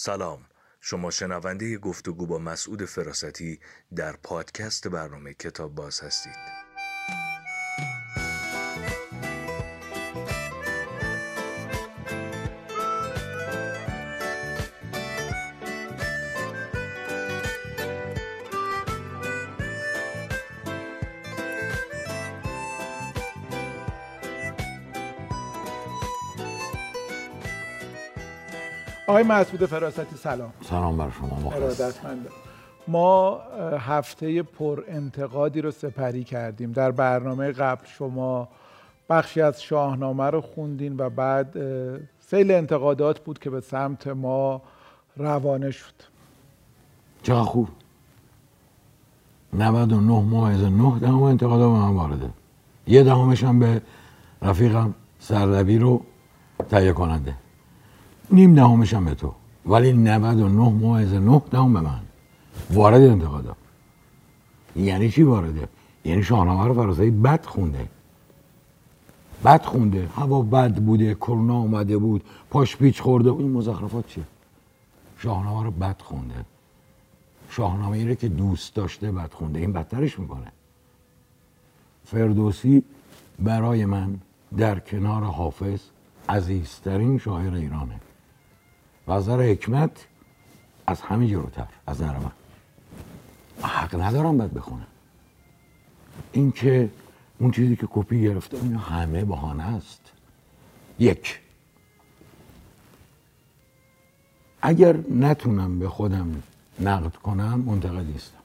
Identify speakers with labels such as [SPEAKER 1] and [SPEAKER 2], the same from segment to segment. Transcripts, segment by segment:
[SPEAKER 1] سلام. شما شنونده گفتگو با مسعود فراستی در پادکست برنامه کتاب باز هستید.
[SPEAKER 2] آقای مسعود فراستی سلام.
[SPEAKER 3] سلام بر شما
[SPEAKER 2] ارادتمندم ما هفته پر انتقادی رو سپری کردیم. در برنامه قبل شما بخشی از شاهنامه رو خوندین و بعد سیل انتقادات بود که به سمت ما روانه شد.
[SPEAKER 3] چقدر خوب. 99 ماه از 9 دهم انتقادات به من وارده. یه دهمش هم به رفیقم سردبی رو تهیه کننده نیم دهمش هم به تو. ولی 99 ماه از 9 دهم به من. وارد انتقادا. یعنی چی وارده؟ یعنی شاهنامه رو فراسایی بد خونده. بد خونده. هوا بد بوده کرونا اومده بود پاش پیچ خورده. این مزخرفات چیه؟ شاهنامه رو بد خونده. شاهنامه ایره که دوست داشته بد خونده. این بدترش می‌کنه. فردوسی برای من در کنار حافظ عزیزترین شاعر ایرانه. از حکمت از همه جلوتر از نظر من. حق ندارم بد بخونم. این که اون چیزی که کپی گرفته اینا همه بهانه است. یک. اگر نتونم به خودم نقد کنم منتقد نیستم.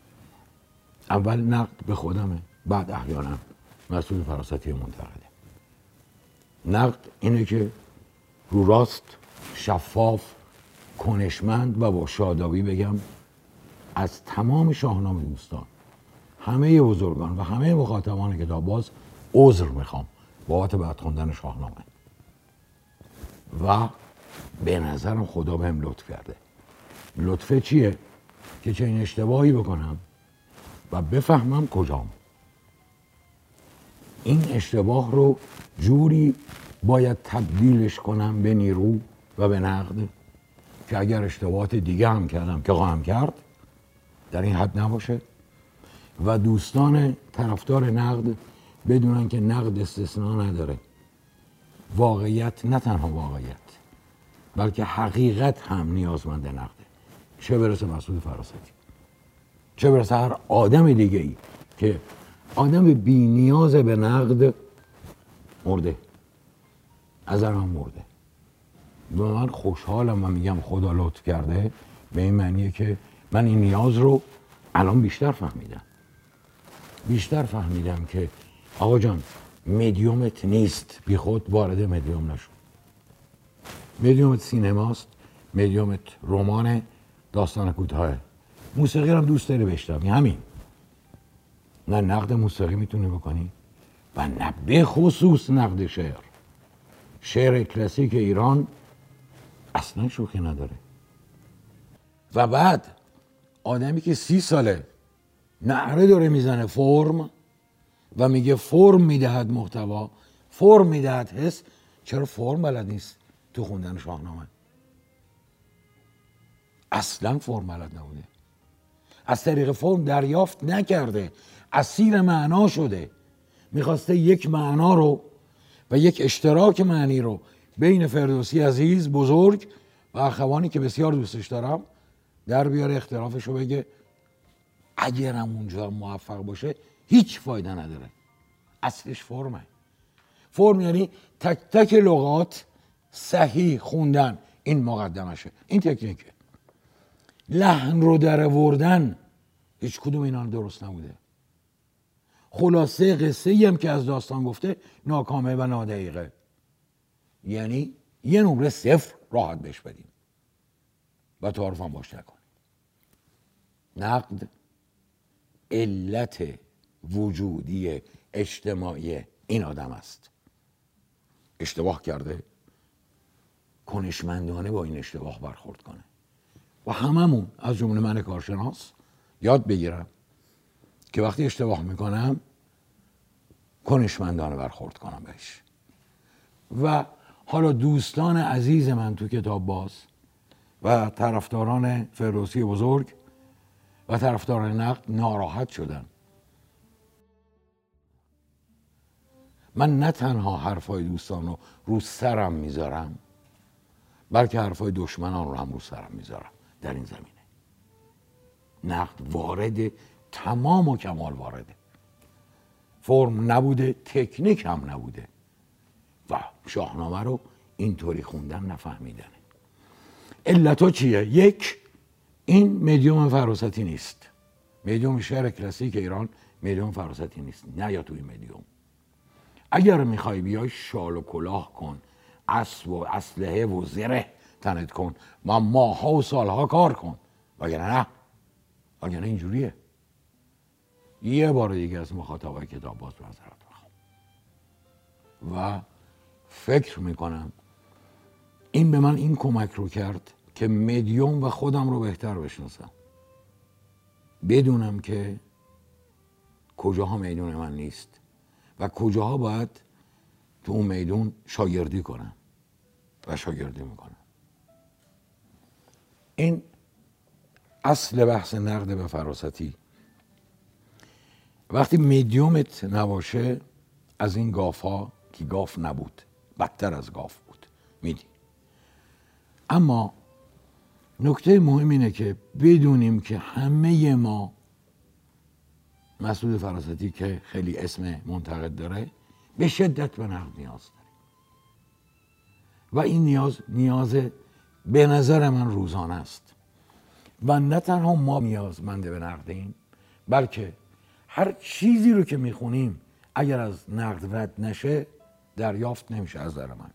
[SPEAKER 3] اول نقد به خودمه بعد احیانا مسئول فراستی منتقده. نقد اینه که رو راست شفاف کنشمند و با شادابی بگم از تمام شاهنامه دوستان همه بزرگان و همه مخاطبان کتاب باز عذر می‌خوام بابت بعد خوندن شاهنامه. و به نظرم خدا بهم لطف کرده. لطفه چیه؟ که چه این اشتباهی بکنم و بفهمم کجام. این اشتباه رو جوری باید تبدیلش کنم به نیرو و به نقد؟ که اگر اشتباهات دیگه هم کردم که خواهم کرد در این حد نباشه. و دوستان طرفدار نقد بدونن که نقد استثنا نداره. واقعیت نه تنها واقعیت بلکه حقیقت هم نیازمند نقده. چه برسه مسئول فراستی؟ چه برسه هر آدم دیگه ای که آدم بی نیاز به نقد مرده از هم مرده. و من خوشحالم و میگم خدا لطف کرده. به این معنیه که من این نیاز رو الان بیشتر فهمیدم. بیشتر فهمیدم که آقا جان مدیومت نیست. بی خود وارد مدیوم نشو. مدیومت سینماست. مدیومت رمان داستان کوتاه موسیقی رو دوست داری بشنوی. همین. نه نقد موسیقی می‌تونی بکنی و نه به خصوص نقد شعر. شعر کلاسیک ایران اصلا شوخی نداره. و بعد آدمی که سی ساله نعره داره می‌زنه فرم و میگه فرم می‌دهد محتوا فرم می‌دهد حس چرا فرم بلد نیست تو خوندن شاهنامه؟ اصلا فرم بلد نبوده. از طریق فرم دریافت نکرده. اسیر معنا شده. می‌خواسته یک معنا رو و یک اشتراک معنی رو بین فردوسی عزیز بزرگ و اخوانی که بسیار دوستش دارم در بیاره اختلافش رو بگه. اگرم اونجا موفق باشه هیچ فایده نداره. اصلش فرمه. فرم یعنی تک تک لغات صحیح خوندن. این مقدمشه. این تکنیکه. لحن رو در وردن هیچ کدوم اینا درست نبوده. خلاصه قصه هم که از داستان گفته ناکامه و نادقیقه یعنی یه نمره صفر راحت بهش بدیم. و تعارف هم باش نکنیم نقد علت وجودی اجتماعی این آدم است. اشتباه کرده. کنشمندانه با این اشتباه برخورد کنه. و هممون از جمله من کارشناس یاد بگیرم که وقتی اشتباه می‌کنم کنشمندانه برخورد کنم بهش. و حالا دوستان عزیز من تو کتاب باز و طرفداران فردوسی بزرگ و طرفداران نقد ناراحت شدن. من نه تنها حرفای دوستان رو رو سرم می‌ذارم بلکه حرفای دشمنان رو هم رو سرم می‌ذارم در این زمینه. نقد وارد تمام و کمال وارده. فرم نبوده تکنیک هم نبوده. شاهنامه رو اینطوری خوندن نفهمیدنه. علتا چیه؟ یک این مدیوم فراستی نیست. مدیوم شعر کلاسیک ایران مدیوم فراستی نیست نه یا توی مدیوم اگر می‌خوای بیای شال و کلاه کن اسب و اسلحه و زره تنت کن و ماها و سالها کار کن. وگرنه نه. وگرنه اینجوریه. یه بار دیگه از مخاطبای کتاب باز نظرت و فکر می‌کنم. این به من این کمک رو کرد که مدیوم و خودم رو بهتر بشناسم. بدونم که کجاها میدون من نیست و کجاها باید تو اون میدون شاگردی کنم و شاگردی می‌کنم. این اصل بحث نقد به فراستی. وقتی میدیومت نباشه از این گاف ها که گاف نبود. بدتر از گاف بود. میدی؟ اما نکته مهم اینه که بدونیم که همه ما مسعود فراستی که خیلی اسم منتقد داره به شدت به نقد نیاز داریم و این نیاز نیاز به نظر من روزانه است. و نه تنها ما نیازمنده به نقدیم بلکه هر چیزی رو که می‌خونیم اگر از نقد رد نشه دریافت نمیشه از در من.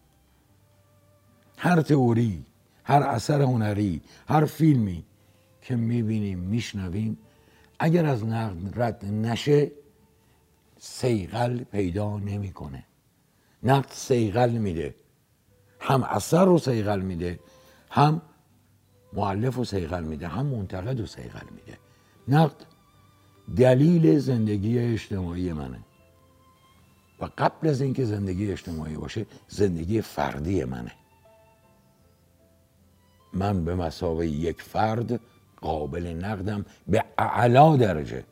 [SPEAKER 3] هر تئوری هر اثر هنری هر فیلمی که می‌بینیم میشنویم اگر از نقد رد نشه سیغل پیدا نمی‌کنه. نقد سیغل میده. هم اثر رو سیغل میده هم معلف رو سیغل میده هم منتقد رو سیغل میده. نقد دلیل زندگی اجتماعی منه. و قبل از اینکه زندگی اجتماعی باشه زندگی فردی منه. من به مسابقه یک فرد قابل نقدم به اعلا درجه.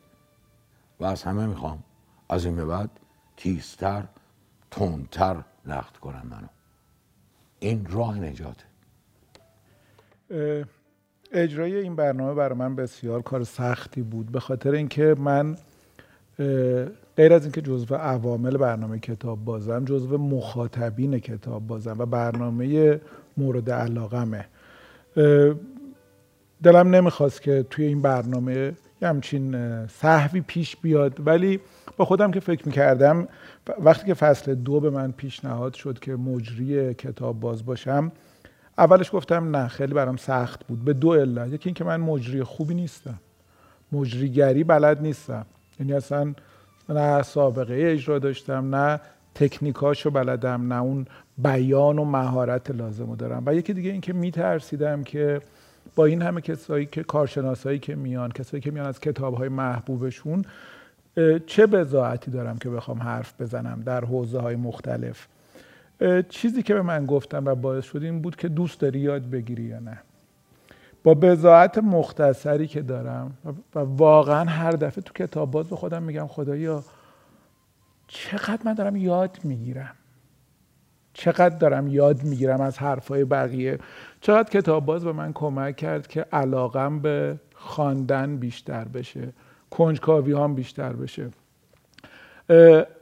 [SPEAKER 3] و از همه می‌خوام. از این به بعد تیزتر تندتر نقد کنم منو. این راه نجاته.
[SPEAKER 2] اجرای این برنامه برای من بسیار کار سختی بود به خاطر اینکه من غیر از اینکه جزو عوامل برنامه کتاب بازم جزو مخاطبین کتاب بازم و برنامه مورد علاقمه. دلم نمی‌خواست که توی این برنامه یه همچین صحوی پیش بیاد ولی با خودم که فکر می‌کردم وقتی که فصل دو به من پیشنهاد شد که مجری کتاب باز باشم اولش گفتم نه خیلی برام سخت بود. به دو علت. یکی اینکه من مجری خوبی نیستم. مجریگری بلد نیستم. یعنی اصلا نه سابقه اجرا داشتم نه تکنیکاشو بلدم نه اون بیان و مهارت لازم دارم. و یکی دیگه اینکه میترسیدم که با این همه کسایی که کارشناسایی که میان کسایی که میان از کتابهای محبوبشون چه بزاعتی دارم که بخوام حرف بزنم در حوزه های مختلف چیزی که به من گفتم و باعث شد این بود که دوست داری یاد بگیری یا نه. با بزاعت مختصری که دارم و واقعا هر دفعه تو کتاب باز به خودم میگم خدایا چقدر من دارم یاد می‌گیرم؟ چقدر دارم یاد می‌گیرم از حرفای بقیه؟ چقدر کتاب باز به من کمک کرد که علاقم به خواندن بیشتر بشه کنجکاوی هم بیشتر بشه.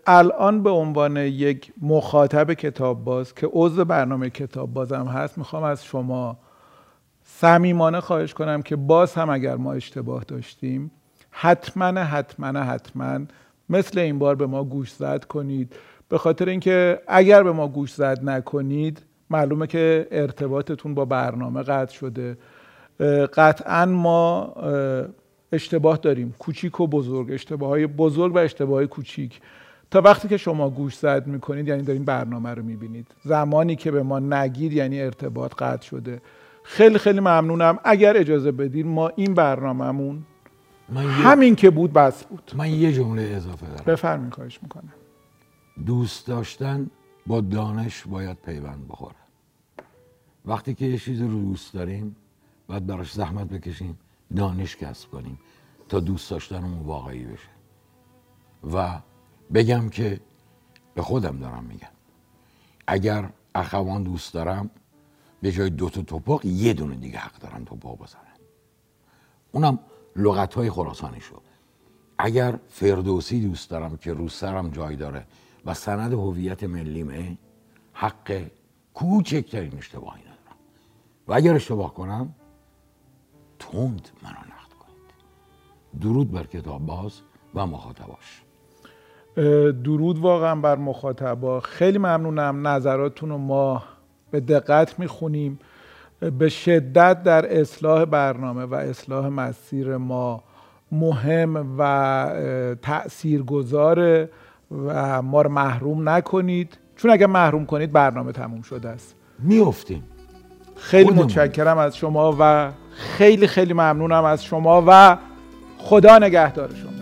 [SPEAKER 2] الان به عنوان یک مخاطب کتاب باز که عضو برنامه کتاب بازم هست می‌خوام از شما صمیمانه خواهش کنم که باز هم اگر ما اشتباه داشتیم حتما حتما حتما مثل این بار به ما گوش زد کنید. به خاطر اینکه اگر به ما گوش زد نکنید معلومه که ارتباطتون با برنامه قطع شده. قطعا ما اشتباه داریم. کوچیک و بزرگ. اشتباه های بزرگ و اشتباه های کوچیک. تا وقتی که شما گوش زد می‌کنید یعنی دارین برنامه رو می‌بینید. زمانی که به ما نگید یعنی ارتباط قطع شده. خیلی خیلی ممنونم. اگر اجازه بدید ما این برنامهمون همین که بود بس بود.
[SPEAKER 3] من یه جمله اضافه دارم.
[SPEAKER 2] بفرمین کاهش می‌کنم.
[SPEAKER 3] دوست داشتن با دانش باید پیوند بخوره. وقتی که یه چیز رو دوست داریم باید براش زحمت بکشیم دانش کسب کنیم تا دوست داشتنمون واقعی بشه. و بگم که به خودم دارم میگم. اگر اخوان دوست دارم به جای دو تا توپاق یه دونه دیگه حق دارن توپاق بزنن. اونم لغت های خراسانی شد اگر فردوسی دوست دارم که رو سرم جای داره و سند هویت ملیمه حق کوچکترین اشتباهی ندارم. و اگر اشتباه کنم تند منو نقد کنید. درود بر کتاب باز و مخاطباش.
[SPEAKER 2] درود واقعا بر مخاطبا. خیلی ممنونم نظراتون رو ما به دقت می‌خونیم. به شدت در اصلاح برنامه و اصلاح مسیر ما مهم و تأثیر گذاره و ما رو محروم نکنید. چون اگر محروم کنید برنامه تموم شده است.
[SPEAKER 3] میفتیم
[SPEAKER 2] خیلی متشکرم از شما و خیلی خیلی ممنونم از شما و خدا نگهدار شما.